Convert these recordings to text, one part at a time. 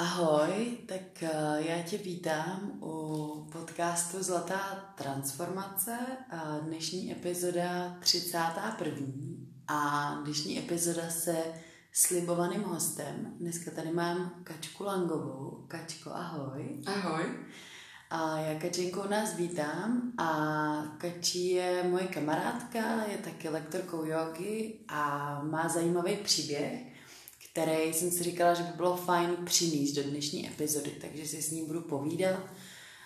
Ahoj, tak eh, já tě vítám u podcastu Zlatá transformace. Dnešní epizoda 31. A dnešní epizoda se slibovaným hostem. Dneska tady mám Kačku Langovou. Kačko, ahoj. Ahoj. A já Kačenkou nás vítám a Kačí je moje kamarádka, je taky lektorkou jogy a má zajímavý příběh který jsem si říkala, že by bylo fajn přinést do dnešní epizody, takže si s ním budu povídat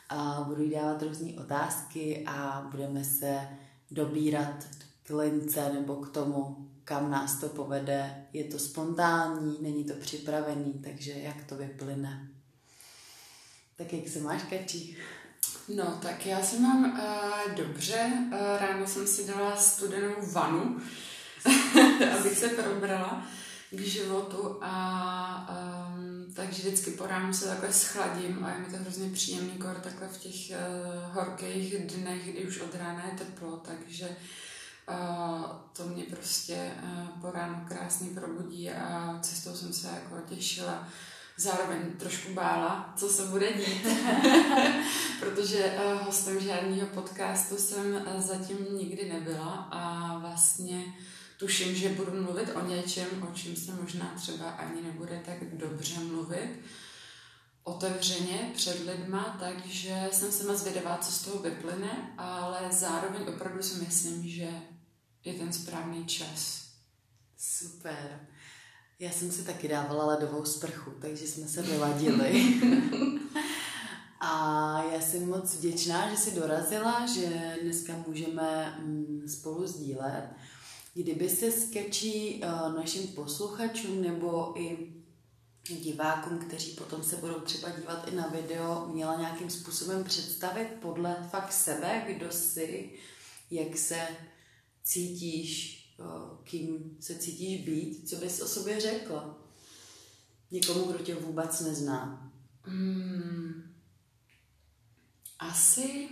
a budu jí dávat různé otázky a budeme se dobírat k lince nebo k tomu, kam nás to povede. Je to spontánní, není to připravený, takže jak to vyplyne. Tak jak se máš, Kačí? No, tak já se mám uh, dobře. Uh, ráno jsem si dala studenou vanu, abych se probrala k životu a um, takže vždycky po ránu se takhle schladím a je mi to hrozně příjemný kor takhle v těch uh, horkých dnech, kdy už od rána je teplo, takže uh, to mě prostě uh, po ránu krásně probudí a cestou jsem se jako těšila. Zároveň trošku bála, co se bude dít, protože hostem žádného podcastu jsem zatím nikdy nebyla a vlastně tuším, že budu mluvit o něčem, o čem se možná třeba ani nebude tak dobře mluvit otevřeně před lidma, takže jsem se moc zvědavá, co z toho vyplyne, ale zároveň opravdu si myslím, že je ten správný čas. Super. Já jsem si taky dávala ledovou sprchu, takže jsme se vyladili. A já jsem moc vděčná, že jsi dorazila, že dneska můžeme mm, spolu sdílet. Kdyby se skečí uh, našim posluchačům nebo i divákům, kteří potom se budou třeba dívat i na video, měla nějakým způsobem představit podle fakt sebe, kdo jsi, jak se cítíš, uh, kým se cítíš být, co bys o sobě řekla? Někomu, kdo tě vůbec nezná. Hmm. Asi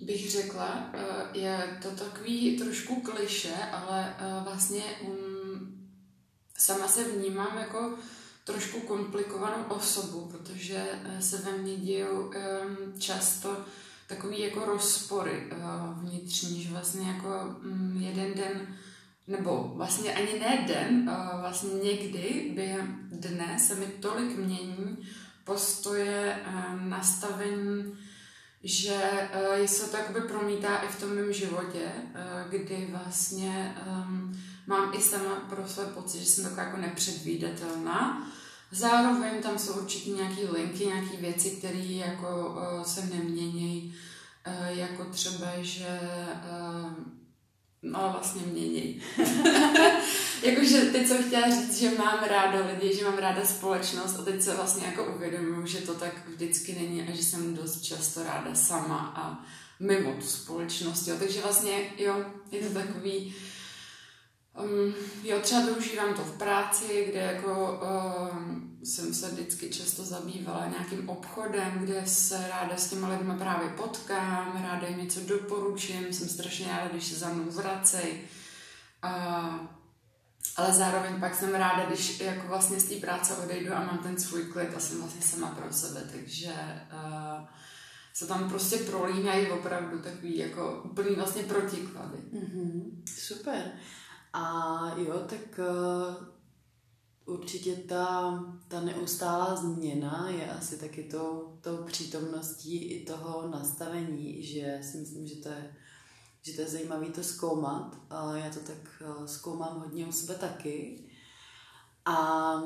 bych řekla, eh, je to takový trošku kliše, ale eh, vlastně um, sama se vnímám jako trošku komplikovanou osobu, protože eh, se ve mně dějou často takový jako rozpory vnitřní, že vlastně jako mm, jeden den nebo vlastně ani ne den, vlastně někdy během dne se mi tolik mění postoje, nastavení, že uh, se to jakoby promítá i v tom mém životě, uh, kdy vlastně um, mám i sama pro své pocit, že jsem taková jako nepředvídatelná. Zároveň tam jsou určitě nějaké linky, nějaké věci, které jako uh, se nemění, uh, jako třeba, že uh, no vlastně mění. Jakože teď jsem chtěla říct, že mám ráda lidi, že mám ráda společnost a teď se vlastně jako uvědomuji, že to tak vždycky není a že jsem dost často ráda sama a mimo tu společnost. Jo. Takže vlastně jo, je to takový, um, jo, třeba využívám to v práci, kde jako um, jsem se vždycky často zabývala nějakým obchodem, kde se ráda s těma lidmi právě potkám, ráda jim něco doporučím, jsem strašně ráda, když se za mnou vracej. Ale zároveň pak jsem ráda, když jako vlastně z té práce odejdu a mám ten svůj klid a jsem vlastně sama pro sebe, takže uh, se tam prostě prolínají opravdu takový jako úplný vlastně protiklady. Mm-hmm, super. A jo, tak uh, určitě ta, ta neustálá změna je asi taky tou, tou přítomností i toho nastavení, že si myslím, že to je že to je zajímavé to zkoumat. Já to tak eh, zkoumám hodně u sebe taky. A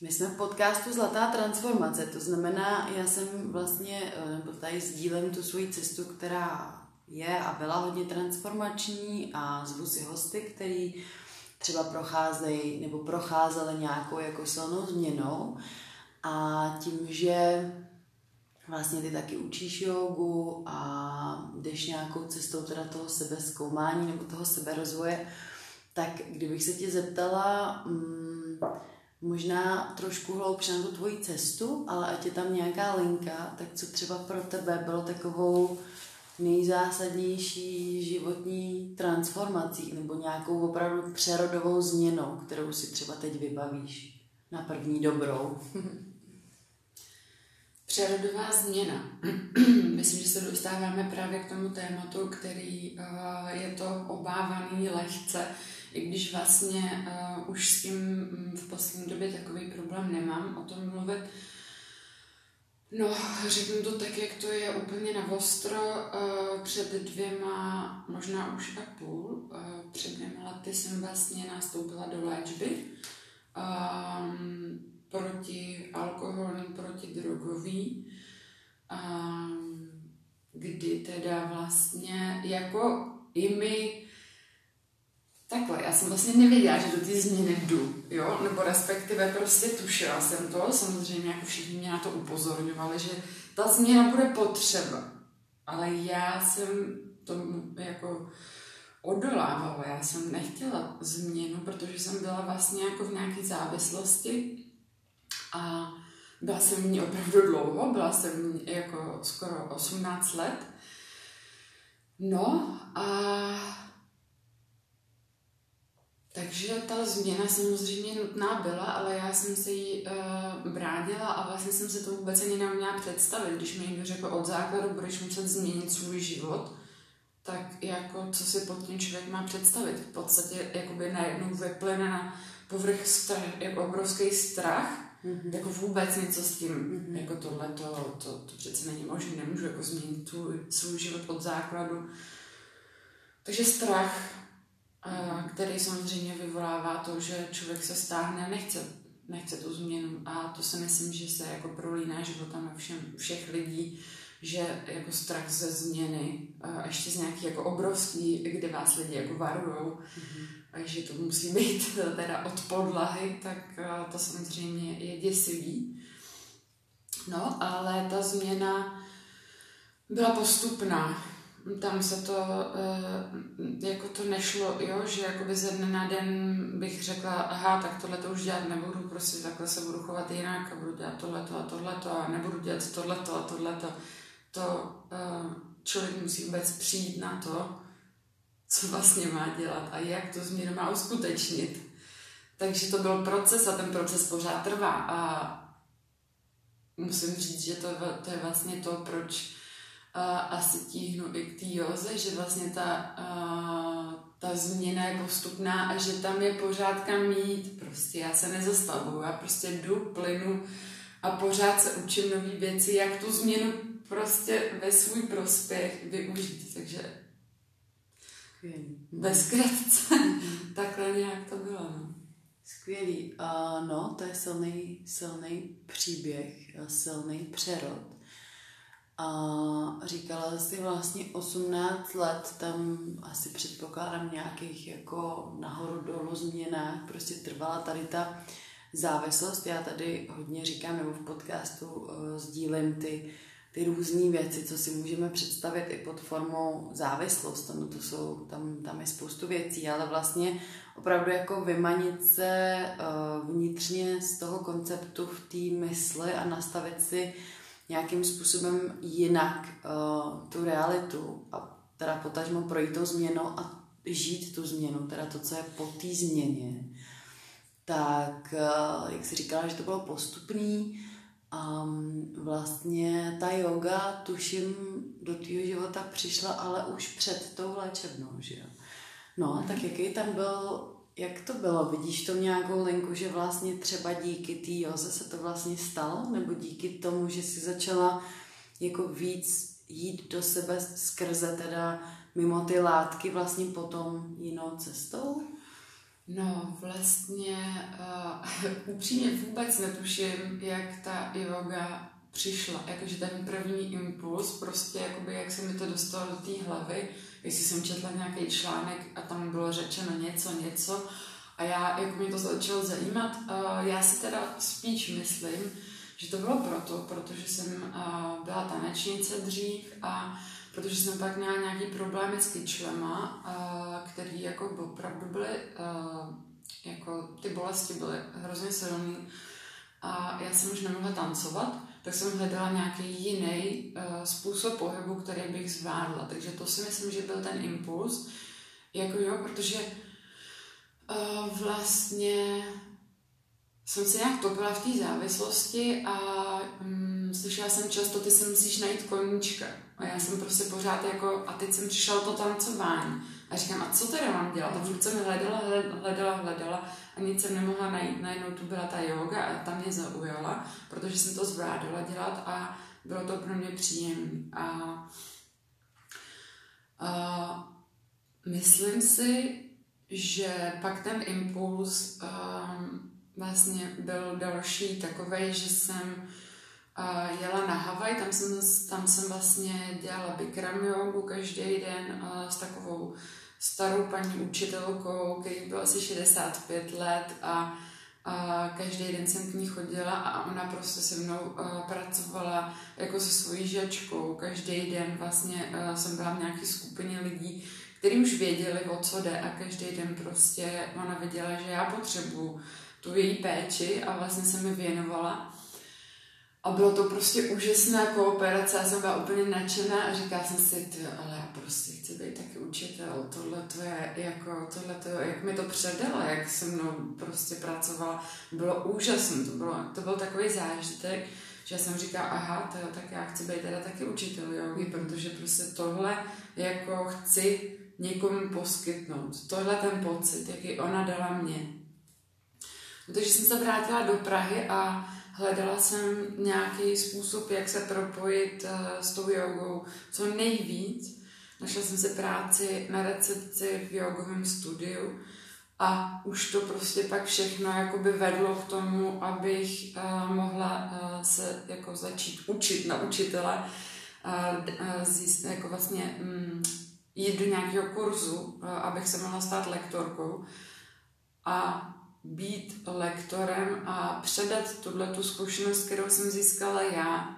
my jsme v podcastu Zlatá transformace, to znamená, já jsem vlastně, eh, nebo tady sdílím tu svoji cestu, která je a byla hodně transformační a zvu si hosty, který třeba procházejí nebo procházeli nějakou jako silnou změnou. A tím, že vlastně ty taky učíš jogu a jdeš nějakou cestou teda toho sebezkoumání nebo toho seberozvoje, tak kdybych se tě zeptala mm, možná trošku hloubš na tu tvoji cestu, ale ať je tam nějaká linka, tak co třeba pro tebe bylo takovou nejzásadnější životní transformací nebo nějakou opravdu přerodovou změnou, kterou si třeba teď vybavíš? na první dobrou. Přerodová změna. Myslím, že se dostáváme právě k tomu tématu, který uh, je to obávaný lehce, i když vlastně uh, už s tím mm, v poslední době takový problém nemám o tom mluvit. No, řeknu to tak, jak to je úplně na ostro. Uh, před dvěma, možná už a půl, uh, před dvěma lety jsem vlastně nastoupila do léčby. Um, proti alkoholní, proti drogový, kdy teda vlastně jako i my Takhle, já jsem vlastně nevěděla, že do té změny jdu, jo, nebo respektive prostě tušila jsem to, samozřejmě jako všichni mě na to upozorňovali, že ta změna bude potřeba, ale já jsem tomu jako odolávala, já jsem nechtěla změnu, protože jsem byla vlastně jako v nějaké závislosti a byla jsem v ní opravdu dlouho, byla jsem v ní jako skoro 18 let. No a takže ta změna samozřejmě nutná byla, ale já jsem se jí uh, bránila a vlastně jsem se to vůbec ani neuměla představit. Když mi někdo řekl od základu, budeš muset změnit svůj život, tak jako co si pod tím člověk má představit? V podstatě jakoby najednou vyplyne na povrch strach, jako obrovský strach, Mm-hmm. Jako vůbec něco s tím, mm-hmm. jako tohle, to, to, to přece není možné, nemůžu jako změnit tu, svůj život od základu. Takže strach, který samozřejmě vyvolává to, že člověk se stáhne a nechce, nechce tu změnu. A to si myslím, že se jako prolíná životem všem, všech lidí, že jako strach ze změny, a ještě z nějaký jako obrovský, kde vás lidi jako varujou, mm-hmm takže to musí být teda od podlahy, tak to samozřejmě je děsivý. No, ale ta změna byla postupná. Tam se to, eh, jako to nešlo, jo, že jakoby ze dne na den bych řekla, aha, tak tohle to už dělat nebudu, prostě takhle se budu chovat jinak a budu dělat tohleto a tohleto a nebudu dělat tohleto a tohleto. To eh, člověk musí vůbec přijít na to, co vlastně má dělat a jak to změnu má uskutečnit. Takže to byl proces a ten proces pořád trvá a musím říct, že to, to je vlastně to, proč uh, asi tíhnu i k té že vlastně ta, uh, ta změna je postupná a že tam je pořád kam jít. Prostě já se nezastavuju, já prostě jdu, plynu a pořád se učím nové věci, jak tu změnu prostě ve svůj prospěch využít. Takže Skvělý. Ve zkratce. Mm-hmm. Takhle nějak to bylo. No. Skvělý. Uh, no, to je silný, silný příběh, silný přerod. A říkala jsi vlastně 18 let, tam asi předpokládám nějakých jako nahoru dolů změnách, prostě trvala tady ta závislost. Já tady hodně říkám, nebo v podcastu uh, sdílím ty ty různé věci, co si můžeme představit i pod formou závislost. Tam, to jsou, tam, tam je spoustu věcí, ale vlastně opravdu jako vymanit se uh, vnitřně z toho konceptu v té mysli a nastavit si nějakým způsobem jinak uh, tu realitu a teda potažmo projít tou změnou a žít tu změnu, teda to, co je po té změně, tak, uh, jak si říkala, že to bylo postupný, a vlastně ta yoga, tuším, do tvého života přišla, ale už před tou léčebnou, že jo? No, a tak jaký tam byl, jak to bylo? Vidíš to nějakou linku, že vlastně třeba díky té joze se to vlastně stalo? Nebo díky tomu, že jsi začala jako víc jít do sebe skrze teda mimo ty látky vlastně potom jinou cestou? No, vlastně uh, upřímně vůbec netuším, jak ta yoga přišla. Jakože ten první impuls, prostě jakoby jak se mi to dostalo do té hlavy, jestli jsem četla nějaký článek a tam bylo řečeno něco, něco a já, jako mě to začalo zajímat, já si teda spíš myslím, že to bylo proto, protože jsem byla tanečnice dřív a protože jsem pak měla nějaký problémy s kyčlema, který jako opravdu byly, jako ty bolesti byly hrozně silné a já jsem už nemohla tancovat, tak jsem hledala nějaký jiný uh, způsob pohybu, který bych zvládla. Takže to si myslím, že byl ten impuls. Jako jo, protože uh, vlastně jsem si nějak topila v té závislosti a mm, slyšela jsem často, ty si musíš najít koníčka. A já jsem prostě pořád jako, a teď jsem přišla to tancování. A říkám, a co teda mám dělat? A furt jsem hledala, hledala, hledala a nic jsem nemohla najít. Najednou tu byla ta yoga a ta mě zaujala, protože jsem to zvládala dělat a bylo to pro mě příjemné. A, a myslím si, že pak ten impuls um, vlastně byl další takový, že jsem uh, jela na Havaj, tam jsem, tam jsem vlastně dělala Bikram jogu každý den uh, s takovou starou paní učitelkou, který byl asi 65 let a, a každý den jsem k ní chodila a ona prostě se mnou uh, pracovala jako se svojí žačkou. Každý den vlastně uh, jsem byla v nějaké skupině lidí, kteří už věděli, o co jde a každý den prostě ona věděla, že já potřebuju tu její péči a vlastně se mi věnovala. A bylo to prostě úžasná kooperace, já jsem byla úplně nadšená a říkala jsem si, ty, ale já prostě chci být taky učitel, tohle to je jako, tohle to, jak mi to předala, jak se mnou prostě pracovala, bylo úžasné, to, bylo, to byl takový zážitek, že jsem říkala, aha, to, tak já chci být teda taky učitel jogi, protože prostě tohle jako chci někomu poskytnout. Tohle ten pocit, jaký ona dala mě. Takže jsem se vrátila do Prahy a hledala jsem nějaký způsob, jak se propojit uh, s tou jogou co nejvíc. Našla jsem si práci na recepci v jogovém studiu a už to prostě pak všechno jakoby vedlo k tomu, abych uh, mohla uh, se jako začít učit na učitele, zjist, jako vlastně um, jít do nějakého kurzu, abych se mohla stát lektorkou. A být lektorem a předat tuhle tu zkušenost, kterou jsem získala já,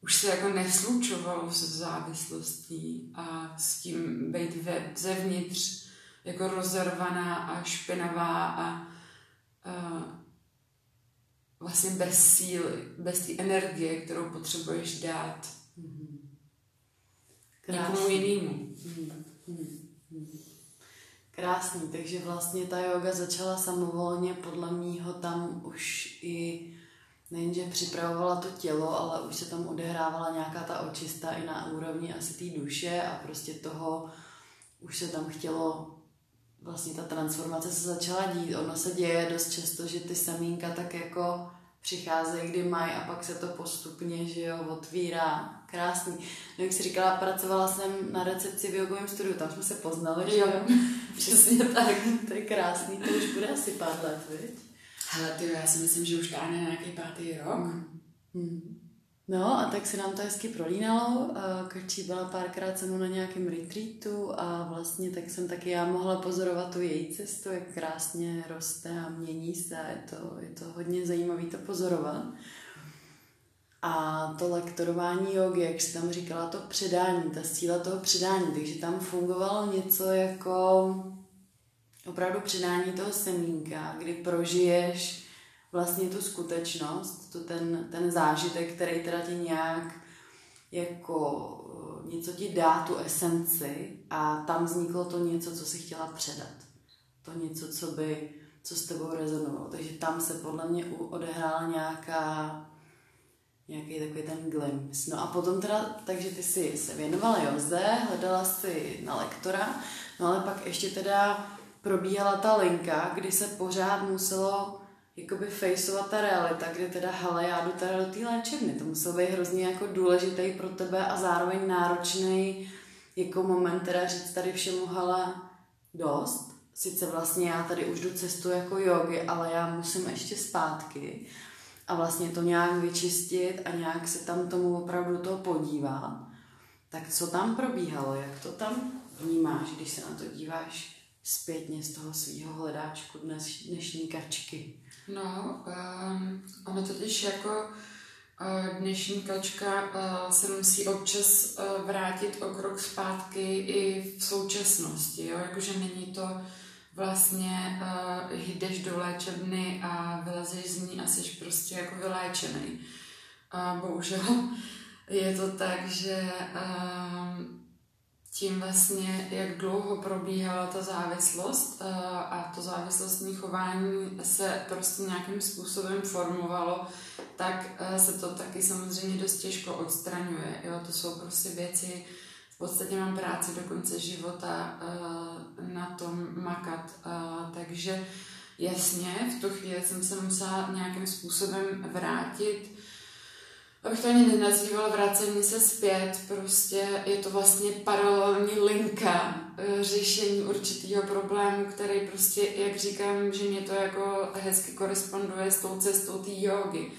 už se jako neslučovalo se závislostí a s tím být ve, zevnitř jako rozervaná a špinavá a, a vlastně bez síly, bez té energie, kterou potřebuješ dát mm-hmm. někomu jinému. Mm-hmm. Krásný, takže vlastně ta yoga začala samovolně, podle mýho tam už i nejenže připravovala to tělo, ale už se tam odehrávala nějaká ta očista i na úrovni asi té duše a prostě toho už se tam chtělo vlastně ta transformace se začala dít. Ono se děje dost často, že ty semínka tak jako přicházejí, kdy mají a pak se to postupně, že jo, otvírá. Krásný. No, jak jsi říkala, pracovala jsem na recepci v jogovém studiu, tam jsme se poznali, že jo? Přesně tak. to je krásný, to už bude asi pár let, viď? Hele, ty, já si myslím, že už táhne nějaký pátý rok. Hmm. Hmm. No a tak se nám to hezky prolínalo. Krčí byla párkrát se mnou na nějakém retreatu a vlastně tak jsem taky já mohla pozorovat tu její cestu, jak krásně roste a mění se a je to, je to hodně zajímavé to pozorovat. A to lektorování jogy, jak jsi tam říkala, to předání, ta síla toho předání, takže tam fungovalo něco jako opravdu předání toho semínka, kdy prožiješ vlastně tu skutečnost, to ten, ten zážitek, který teda ti nějak jako eh, něco ti dá tu esenci a tam vzniklo to něco, co si chtěla předat. To něco, co by, co s tebou rezonovalo. Takže tam se podle mě odehrála nějaká nějaký takový ten glimpse. No a potom teda, takže ty si se věnovala Joze, hledala si na lektora, no ale pak ještě teda probíhala ta linka, kdy se pořád muselo jakoby fejsovat ta realita, kde teda, hele, já jdu teda do té léčebny. To musel být hrozně jako důležitý pro tebe a zároveň náročný jako moment teda říct tady všemu, hele, dost. Sice vlastně já tady už jdu cestu jako jogi, ale já musím ještě zpátky a vlastně to nějak vyčistit a nějak se tam tomu opravdu toho podívat. Tak co tam probíhalo, jak to tam vnímáš, když se na to díváš zpětně z toho svého hledáčku dnes, dnešní kačky? No, um, ono totiž jako uh, dnešní kačka uh, se musí občas uh, vrátit o krok zpátky i v současnosti, jo? jakože není to vlastně uh, jdeš do léčebny a vylezeš z ní a jsi prostě jako vyléčený. A bohužel je to tak, že uh, tím vlastně, jak dlouho probíhala ta závislost uh, a to závislostní chování se prostě nějakým způsobem formovalo, tak uh, se to taky samozřejmě dost těžko odstraňuje. Jo? To jsou prostě věci, v podstatě mám práci do konce života uh, na tom makat, uh, takže jasně, v tu chvíli jsem se musela nějakým způsobem vrátit abych to ani nenazývala vracení se zpět, prostě je to vlastně paralelní linka eh, řešení určitého problému, který prostě, jak říkám, že mě to jako hezky koresponduje s tou cestou té jogy.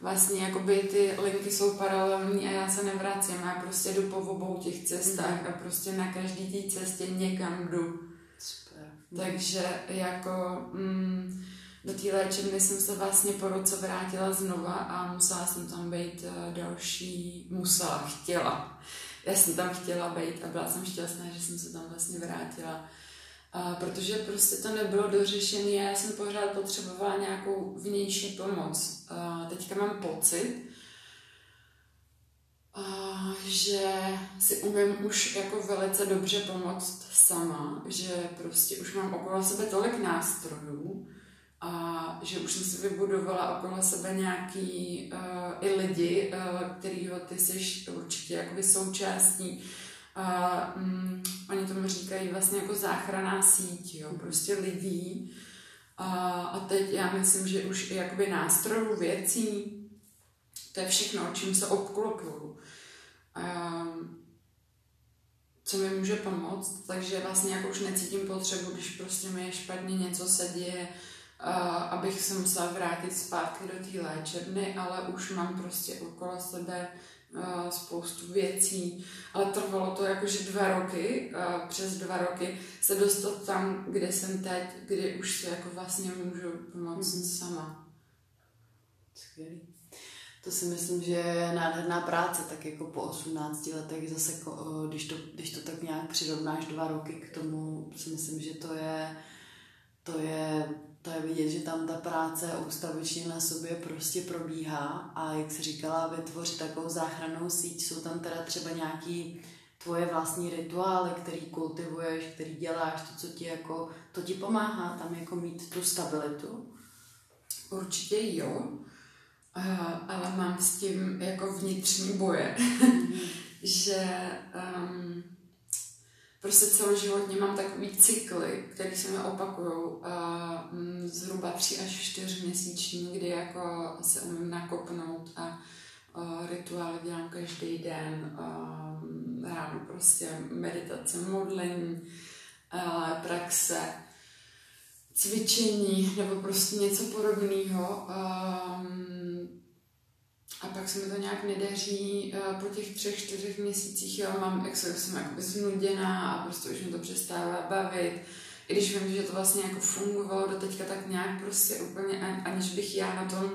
Vlastně jakoby ty linky jsou paralelní a já se nevracím, já prostě jdu po obou těch cestách mm. a prostě na každý té cestě někam jdu. Super. Takže jako... Mm, do té léčebny jsem se vlastně po roce vrátila znova a musela jsem tam být eh, další, musela, chtěla. Já jsem tam chtěla být a byla jsem šťastná, že jsem se tam vlastně vrátila. A protože prostě to nebylo dořešené já jsem pořád potřebovala nějakou vnější pomoc. A teďka mám pocit, a že si umím už jako velice dobře pomoct sama, že prostě už mám okolo sebe tolik nástrojů, a že už jsem si vybudovala okolo sebe nějaký uh, i lidi, uh, kterýho ty jsi určitě jakoby součástí. Uh, um, oni tomu říkají vlastně jako záchraná síť, jo, prostě lidí. A, a teď já myslím, že už i jakoby nástrojů, věcí, to je všechno, čím se obklopuju. Um, co mi může pomoct, takže vlastně jako už necítím potřebu, když prostě mi je špatně, něco se děje, abych se musela vrátit zpátky do té léčebny, ale už mám prostě okolo sebe spoustu věcí, ale trvalo to jakože dva roky, přes dva roky se dostat tam, kde jsem teď, kdy už si jako vlastně můžu pomoct mm-hmm. sama. Skvělý. To si myslím, že je nádherná práce, tak jako po 18 letech zase, když to, když to tak nějak přirovnáš dva roky k tomu, si myslím, že to je, to je to je vidět, že tam ta práce ústavičně na sobě prostě probíhá a jak se říkala, vytvořit takovou záchrannou síť, jsou tam teda třeba nějaký tvoje vlastní rituály, který kultivuješ, který děláš, to, co ti jako, to ti pomáhá tam jako mít tu stabilitu? Určitě jo, ale mám s tím jako vnitřní boje, že um, prostě celoživotně mám takový cykly, které se mi opakují uh, zhruba tři až čtyři měsíční, kdy jako se umím nakopnout a rituály dělám každý den, uh, ráno prostě meditace, modlení, praxe, cvičení nebo prostě něco podobného. Um, a pak se mi to nějak nedaří uh, po těch třech, čtyřech měsících, jo, mám, jak se, jsem jako znuděná a prostě už mi to přestává bavit. I když vím, že to vlastně jako fungovalo do teďka tak nějak prostě úplně, aniž bych já na tom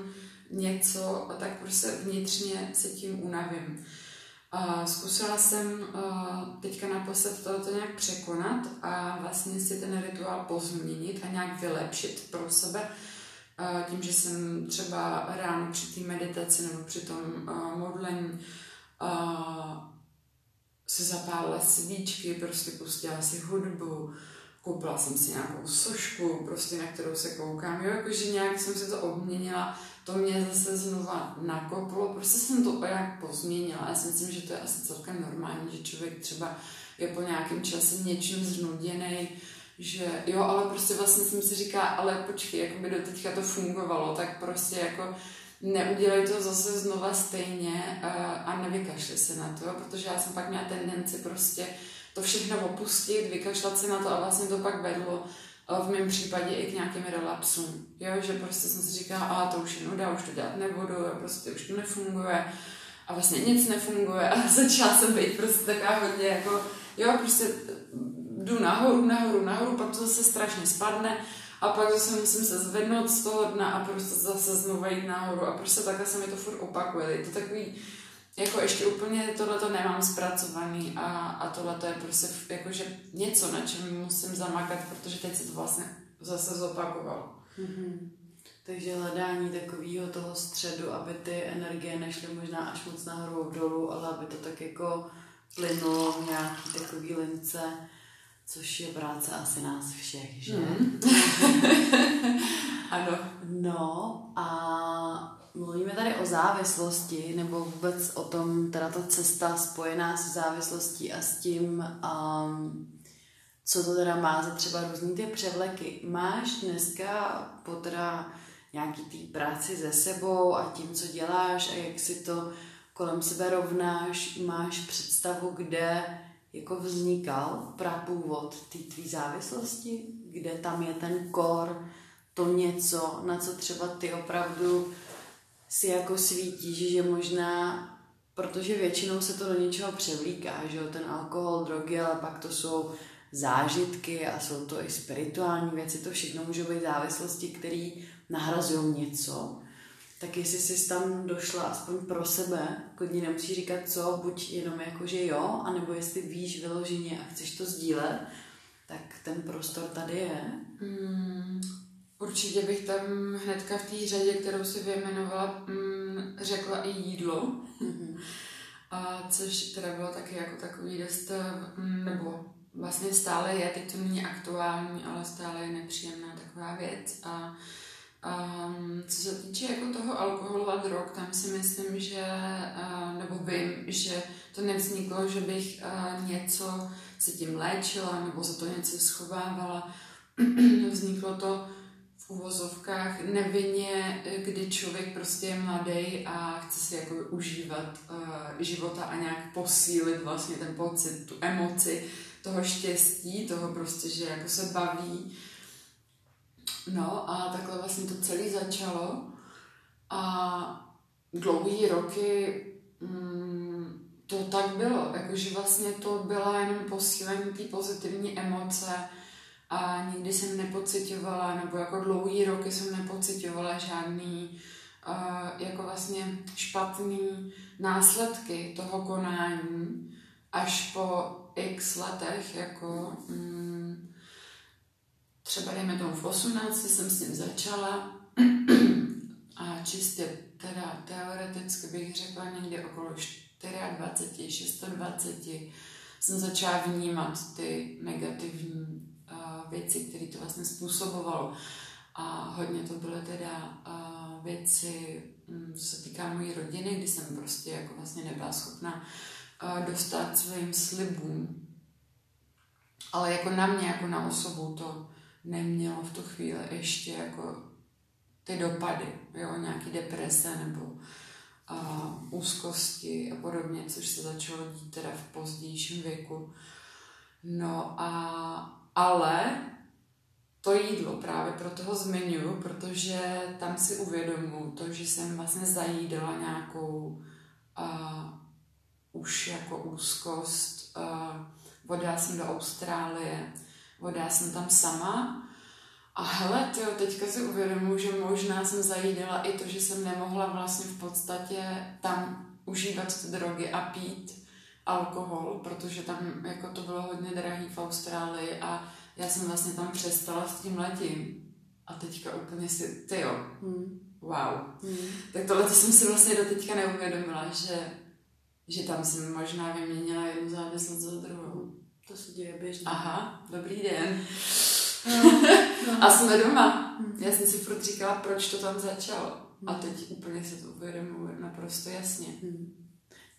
něco, tak prostě vnitřně se tím unavím. Uh, zkusila jsem uh, teďka naposled to nějak překonat a vlastně si ten rituál pozměnit a nějak vylepšit pro sebe tím, že jsem třeba ráno při té meditaci nebo při tom modlení se zapálila svíčky, prostě pustila si hudbu, koupila jsem si nějakou sošku, prostě na kterou se koukám, jo, jakože nějak jsem si to obměnila, to mě zase znova nakoplo, prostě jsem to nějak pozměnila, já si myslím, že to je asi celkem normální, že člověk třeba je po nějakém čase něčím znuděný, že jo, ale prostě vlastně jsem si říká, ale počkej, jako by do teďka to fungovalo, tak prostě jako neudělej to zase znova stejně a, a nevykašli se na to, protože já jsem pak měla tendenci prostě to všechno opustit, vykašlat se na to a vlastně to pak vedlo v mém případě i k nějakým relapsům. Jo, že prostě jsem si říkala, a to už je nuda, už to dělat nebudu, prostě už to nefunguje a vlastně nic nefunguje a začala jsem být prostě taková hodně jako, jo, prostě jdu nahoru, nahoru, nahoru, pak to zase strašně spadne a pak zase musím se zvednout z toho dna a prostě zase znovu jít nahoru a prostě takhle se mi to furt opakuje. Je to takový, jako ještě úplně tohle to nemám zpracovaný a, a tohle to je prostě jakože něco, na čem musím zamakat, protože teď se to vlastně zase zopakovalo. Mm-hmm. Takže hledání takového toho středu, aby ty energie nešly možná až moc nahoru dolů, ale aby to tak jako plynulo v nějaký takový lince, což je práce asi nás všech, že? Mm. ano. No a mluvíme tady o závislosti, nebo vůbec o tom, teda ta cesta spojená s závislostí a s tím, um, co to teda má za třeba různý ty převleky. Máš dneska po teda nějaký tý práci se sebou a tím, co děláš a jak si to kolem sebe rovnáš, máš představu, kde jako vznikal prapůvod té tvý závislosti, kde tam je ten kor, to něco, na co třeba ty opravdu si jako svítíš, že možná, protože většinou se to do něčeho převlíká, že jo, ten alkohol, drogy, ale pak to jsou zážitky a jsou to i spirituální věci, to všechno můžou být závislosti, které nahrazují něco. Tak jestli jsi tam došla aspoň pro sebe, klidně nemusíš říkat co, buď jenom jako, že jo, anebo jestli víš vyloženě a chceš to sdílet, tak ten prostor tady je. Hmm, určitě bych tam hnedka v té řadě, kterou si vyjmenovala, hmm, řekla i jídlo. Mm-hmm. A což teda bylo taky jako takový dost, mm, nebo vlastně stále je, teď to není aktuální, ale stále je nepříjemná taková věc. A Um, co se týče jako toho alkoholu a drog, tam si myslím, že, uh, nebo vím, že to nevzniklo, že bych uh, něco se tím léčila nebo za to něco schovávala. Vzniklo to v uvozovkách nevinně, kdy člověk prostě je mladý a chce si jako užívat uh, života a nějak posílit vlastně ten pocit, tu emoci toho štěstí, toho prostě, že jako se baví No a takhle vlastně to celé začalo. A dlouhý roky mm, to tak bylo, jakože vlastně to byla jenom posílení té pozitivní emoce a nikdy jsem nepocitovala, nebo jako dlouhý roky jsem nepocitovala žádný uh, jako vlastně špatný následky toho konání až po x letech, jako mm, třeba dejme tomu v 18 jsem s tím začala a čistě teda teoreticky bych řekla někde okolo 24, 26 jsem začala vnímat ty negativní uh, věci, které to vlastně způsobovalo. A hodně to byly teda uh, věci, um, co se týká mojí rodiny, kdy jsem prostě jako vlastně nebyla schopna uh, dostat svým slibům. Ale jako na mě, jako na osobu to nemělo v tu chvíli ještě jako ty dopady, jo, nějaký deprese nebo a, úzkosti a podobně, což se začalo dít teda v pozdějším věku. No a ale to jídlo právě proto ho zmiňuji, protože tam si uvědomuji to, že jsem vlastně zajídala nějakou a, už jako úzkost. Odjela jsem do Austrálie, voda, jsem tam sama. A hele, tyjo, teďka si uvědomuji, že možná jsem zajídala i to, že jsem nemohla vlastně v podstatě tam užívat ty drogy a pít alkohol, protože tam jako to bylo hodně drahý v Austrálii a já jsem vlastně tam přestala s tím letím. A teďka úplně si, ty jo, hmm. wow. Hmm. Tak tohle jsem si vlastně do teďka neuvědomila, že, že tam jsem možná vyměnila jednu závislost za druhou. To se děje běžně. Aha, dobrý den. No, no. A jsme doma. Hmm. Já jsem si furt říkala, proč to tam začalo. A hmm. teď úplně se to uvědomuji naprosto jasně. Hmm.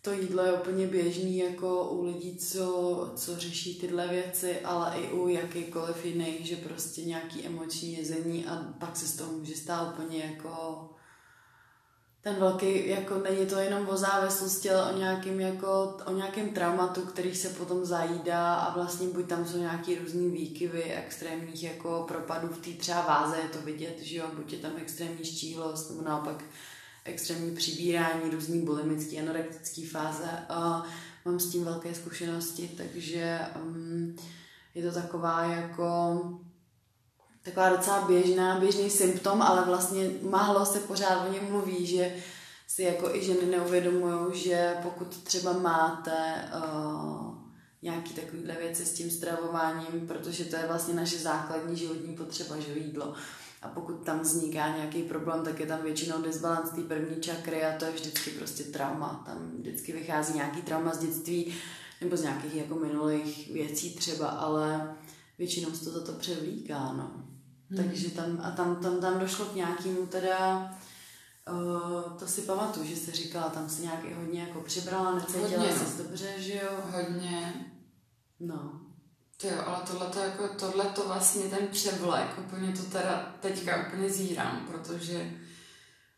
To jídlo je úplně běžný jako u lidí, co, co řeší tyhle věci, ale i u jakýkoliv jiných, že prostě nějaký emoční jezení a pak se z toho může stát úplně jako ten velký, jako není to jenom o závislosti, ale o nějakém, jako, o nějakém traumatu, který se potom zajídá a vlastně buď tam jsou nějaký různý výkyvy extrémních jako propadů v té třeba váze, je to vidět, že jo, buď je tam extrémní štíhlost, nebo naopak extrémní přibírání, různý bulimický, anorektický fáze. A mám s tím velké zkušenosti, takže um, je to taková jako taková docela běžná, běžný symptom, ale vlastně málo se pořád o něm mluví, že si jako i ženy neuvědomují, že pokud třeba máte uh, nějaký takovýhle věci s tím stravováním, protože to je vlastně naše základní životní potřeba, že jídlo. A pokud tam vzniká nějaký problém, tak je tam většinou disbalans té první čakry a to je vždycky prostě trauma. Tam vždycky vychází nějaký trauma z dětství, nebo z nějakých jako minulých věcí třeba, ale většinou se to za to převlíká, no. Hmm. Takže tam, a tam, tam, tam došlo k nějakému teda, uh, to si pamatuju, že jsi říkala, tam se nějak hodně jako přibrala, necítila Hodně, jsi dobře, že jo? Hodně. No. To jo, ale tohle to jako, tohle to vlastně ten převlek, úplně to teda teďka úplně zírám, protože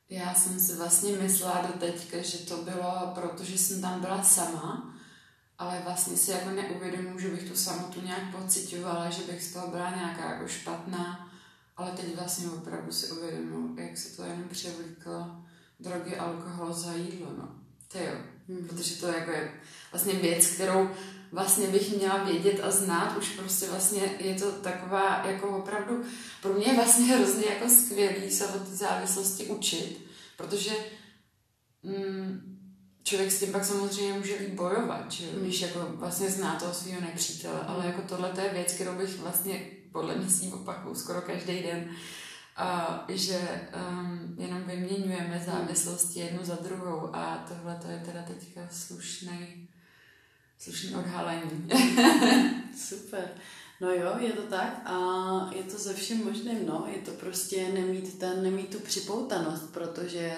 já jsem si vlastně myslela do teďka, že to bylo, protože jsem tam byla sama, ale vlastně si jako neuvědomuji, že bych tu samotu nějak pocitovala, že bych z toho byla nějaká jako špatná, ale teď vlastně opravdu si uvědomuji, jak se to jenom převlíklo drogy, alkohol za jídlo, no. To jo, hmm. protože to jako je vlastně věc, kterou vlastně bych měla vědět a znát, už prostě vlastně je to taková jako opravdu, pro mě je vlastně hrozně jako skvělý se o ty závislosti učit, protože mm, člověk s tím pak samozřejmě může líp bojovat, že? Když jako vlastně zná toho svého nepřítele, ale jako tohle to je věc, kterou bych vlastně podle mě s ním opakuju skoro každý den, a že um, jenom vyměňujeme závislosti jednu za druhou a tohle to je teda teďka slušný slušný odhalení. Super. No jo, je to tak a je to ze všem možným, no. Je to prostě nemít, ten, nemít tu připoutanost, protože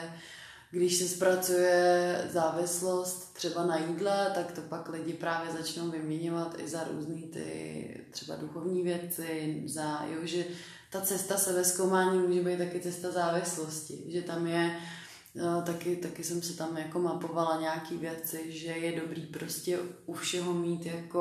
když se zpracuje závislost třeba na jídle, tak to pak lidi právě začnou vyměňovat i za různé ty třeba duchovní věci, za, jo, že ta cesta sebezkoumání může být taky cesta závislosti, že tam je No, taky, taky jsem se tam jako mapovala nějaký věci, že je dobrý prostě u všeho mít jako,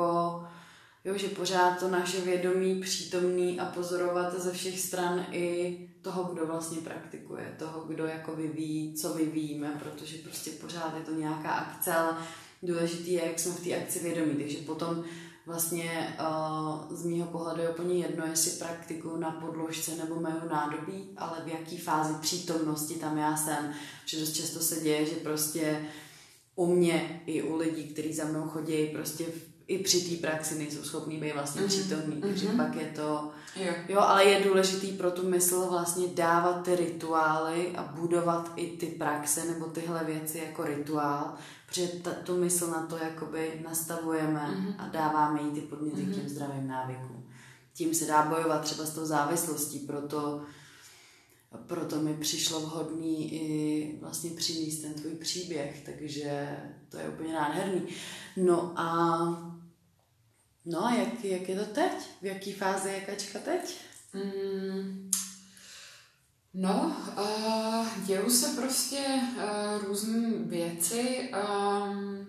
jo, že pořád to naše vědomí přítomný a pozorovat ze všech stran i toho, kdo vlastně praktikuje, toho, kdo jako vyvíjí, co vyvíjíme, protože prostě pořád je to nějaká akce, ale důležitý je, jak jsme v té akci vědomí, takže potom vlastně uh, z mýho pohledu je úplně jedno, jestli praktikuju na podložce nebo mého nádobí, ale v jaký fázi přítomnosti tam já jsem. Že dost často se děje, že prostě u mě i u lidí, kteří za mnou chodí, prostě i při té praxi nejsou schopní být vlastně mm-hmm. přítomní, takže mm-hmm. pak je to... Jo. jo, ale je důležitý pro tu mysl vlastně dávat ty rituály a budovat i ty praxe nebo tyhle věci jako rituál, protože ta, tu mysl na to jakoby nastavujeme mm-hmm. a dáváme jí ty podněty mm-hmm. k těm mhm. zdravým návykům. Tím se dá bojovat třeba s tou závislostí, proto, proto mi přišlo vhodný i vlastně přinést ten tvůj příběh, takže to je úplně nádherný. No a no a jak, jak je to teď? V jaký fázi je kačka teď? Mm, No, uh, dějou se prostě uh, různé věci. Um,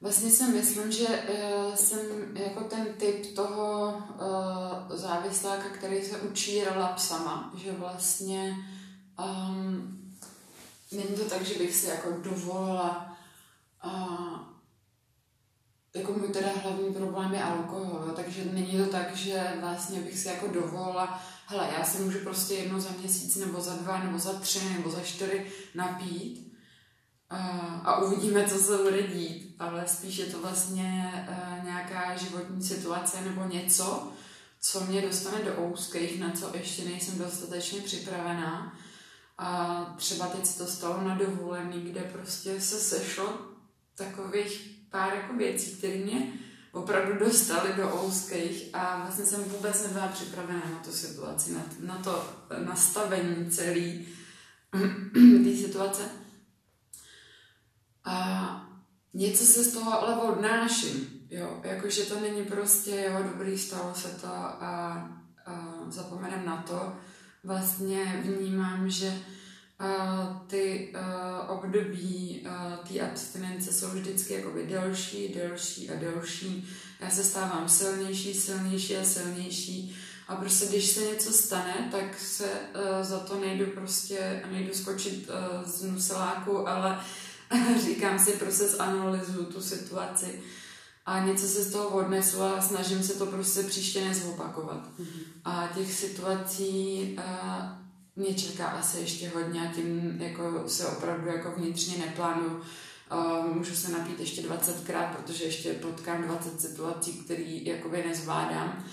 vlastně si myslím, že uh, jsem jako ten typ toho uh, závisláka, který se učí sama, že vlastně um, není to tak, že bych si jako dovolila uh, jako můj teda hlavní problém je alkohol, jo, takže není to tak, že vlastně bych si jako dovolila, hele, já se můžu prostě jednou za měsíc, nebo za dva, nebo za tři, nebo za čtyři napít a, a uvidíme, co se bude dít, ale spíš je to vlastně uh, nějaká životní situace nebo něco, co mě dostane do ouských, na co ještě nejsem dostatečně připravená. A třeba teď se to stalo na dovolený, kde prostě se sešlo takových pár jako věcí, které mě opravdu dostaly do ouských a vlastně jsem vůbec nebyla připravená na tu situaci, na, na to nastavení celé té situace. A něco se z toho ale odnáším, jo, jakože to není prostě, jo, dobrý, stalo se to a, a zapomenem na to. Vlastně vnímám, že ty období té abstinence jsou vždycky jakoby delší, delší a delší. Já se stávám silnější, silnější a silnější. A prostě když se něco stane, tak se uh, za to nejdu prostě, nejdu skočit uh, z nuseláku, ale říkám si, prostě zanalizuju tu situaci a něco se z toho odnesu a snažím se to prostě příště nezopakovat. Mm-hmm. A těch situací uh, mě čeká asi ještě hodně a tím jako se opravdu jako vnitřně neplánuju. Uh, můžu se napít ještě 20krát, protože ještě potkám 20 situací, které jakoby nezvládám,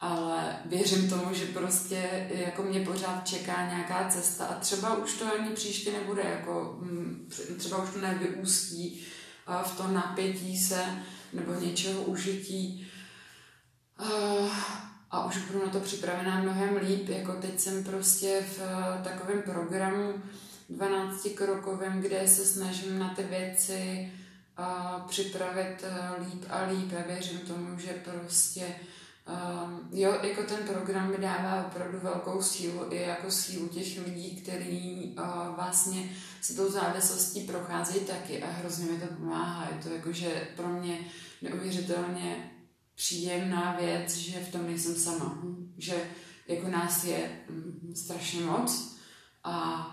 ale věřím tomu, že prostě jako mě pořád čeká nějaká cesta a třeba už to ani příště nebude, jako mm, třeba už to nevyústí v to napětí se nebo něčeho užití. A už budu na to připravená mnohem líp. Jako teď jsem prostě v uh, takovém programu 12-krokovém, kde se snažím na ty věci uh, připravit uh, líp a líp. Já věřím tomu, že prostě jo, jako ten program mi dává opravdu velkou sílu i jako sílu těch lidí, kteří uh, vlastně se tou závislostí procházejí taky a hrozně mi to pomáhá. Je to jakože pro mě neuvěřitelně příjemná věc, že v tom nejsem sama. Že jako nás je mm, strašně moc a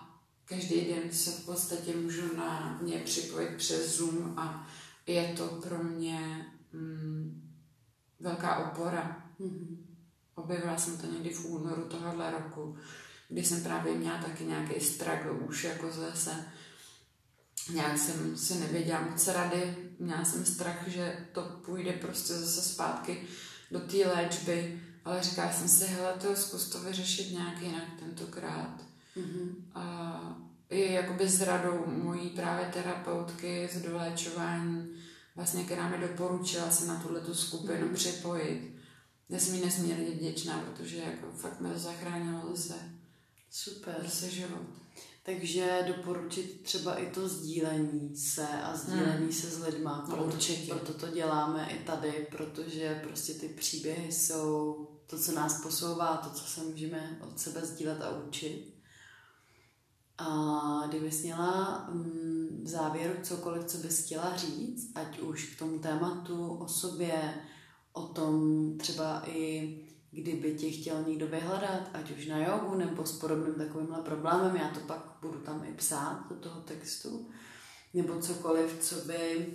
každý den se v podstatě můžu na ně připojit přes Zoom a je to pro mě mm, velká opora Mm-hmm. Objevila jsem to někdy v únoru tohohle roku, kdy jsem právě měla taky nějaký struggle už jako zase. Nějak jsem si nevěděla moc rady, měla jsem strach, že to půjde prostě zase zpátky do té léčby, ale říkala jsem si, hele, to zkus to vyřešit nějak jinak tentokrát. Mm-hmm. A i jakoby s radou mojí právě terapeutky z doléčování, vlastně, která mi doporučila se na tuhle skupinu mm-hmm. připojit já jsem jí nesmírně vděčná, protože jako fakt mě to zachránilo zase. Super. Zase život. Takže doporučit třeba i to sdílení se a sdílení hmm. se s lidma. No, určitě. Proto to děláme i tady, protože prostě ty příběhy jsou to, co nás posouvá, to, co se můžeme od sebe sdílet a učit. A kdyby měla mm, v závěru cokoliv, co bys chtěla říct, ať už k tomu tématu, o sobě, o tom třeba i kdyby tě chtěl někdo vyhledat, ať už na jogu nebo s podobným takovýmhle problémem, já to pak budu tam i psát do toho textu, nebo cokoliv, co by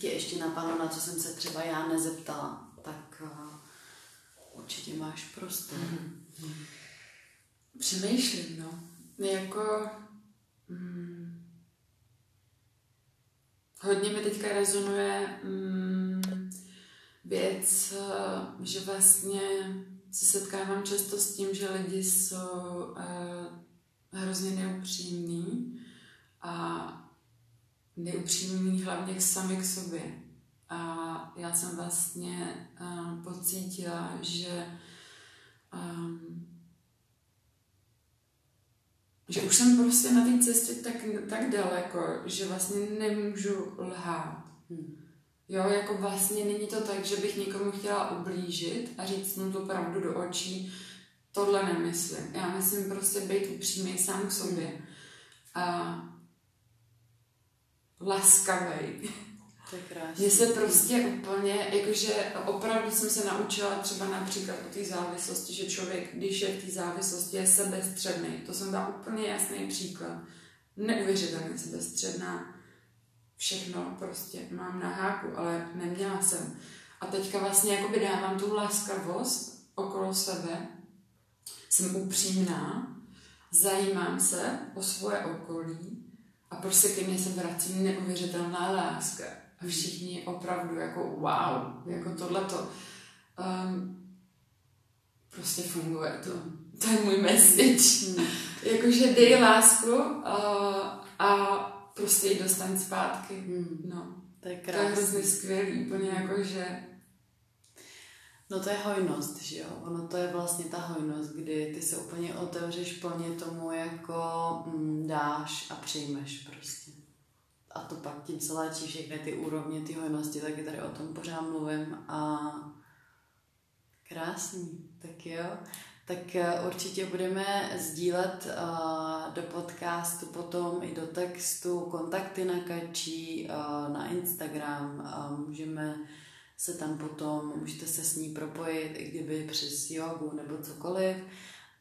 tě ještě napadlo, na co jsem se třeba já nezeptala, tak uh, určitě máš. Mm-hmm. Přemýšlím, no. Jako... Mm, hodně mi teďka rezonuje mm, věc, eh, že vlastně se setkávám často s tím, že lidi jsou uh, hrozně neupřímní a neupřímní hlavně sami k sobě. A já jsem vlastně uh, pocítila, že um, že už jsem prostě na té cestě tak, tak daleko, že vlastně nemůžu lhát. Hmm. Jo, jako vlastně není to tak, že bych někomu chtěla ublížit a říct mu tu pravdu do očí. Tohle nemyslím. Já myslím prostě být upřímný sám k sobě. A laskavej. To je krásný. Mně se prostě úplně, jakože opravdu jsem se naučila třeba například o té závislosti, že člověk, když je v té závislosti, je sebestředný. To jsem dala úplně jasný příklad. Neuvěřitelně sebestředná všechno prostě mám na háku, ale neměla jsem. A teďka vlastně jakoby dávám tu laskavost okolo sebe, jsem upřímná, zajímám se o svoje okolí a prostě ke mně se vrací neuvěřitelná láska. A všichni opravdu jako wow, jako tohleto. Um, prostě funguje to. To je můj message. Hmm. Jakože dej lásku uh, a prostě ji dostaň zpátky. Hmm. No. To je krásný. To je hrozně skvělý, úplně jako, že... No to je hojnost, že jo? Ono to je vlastně ta hojnost, kdy ty se úplně otevřeš plně tomu, jako mm, dáš a přijmeš prostě. A to pak tím se léčí všechny ty úrovně ty hojnosti, taky tady o tom pořád mluvím a krásný, tak jo tak eh, určitě budeme sdílet uh, do podcastu potom i do textu kontakty na Kačí, uh, na Instagram. Můžeme se tam potom, můžete se s ní propojit, i kdyby přes jogu nebo cokoliv.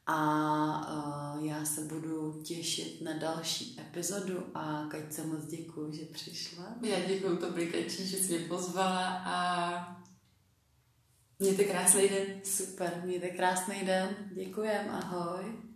A já se budu těšit na další epizodu a Kačce moc děkuji, že přišla. Já děkuji tobě, Kačí, že jsi mě pozvala a Mějte krásný den. Super, mějte krásný den. Děkujem, ahoj.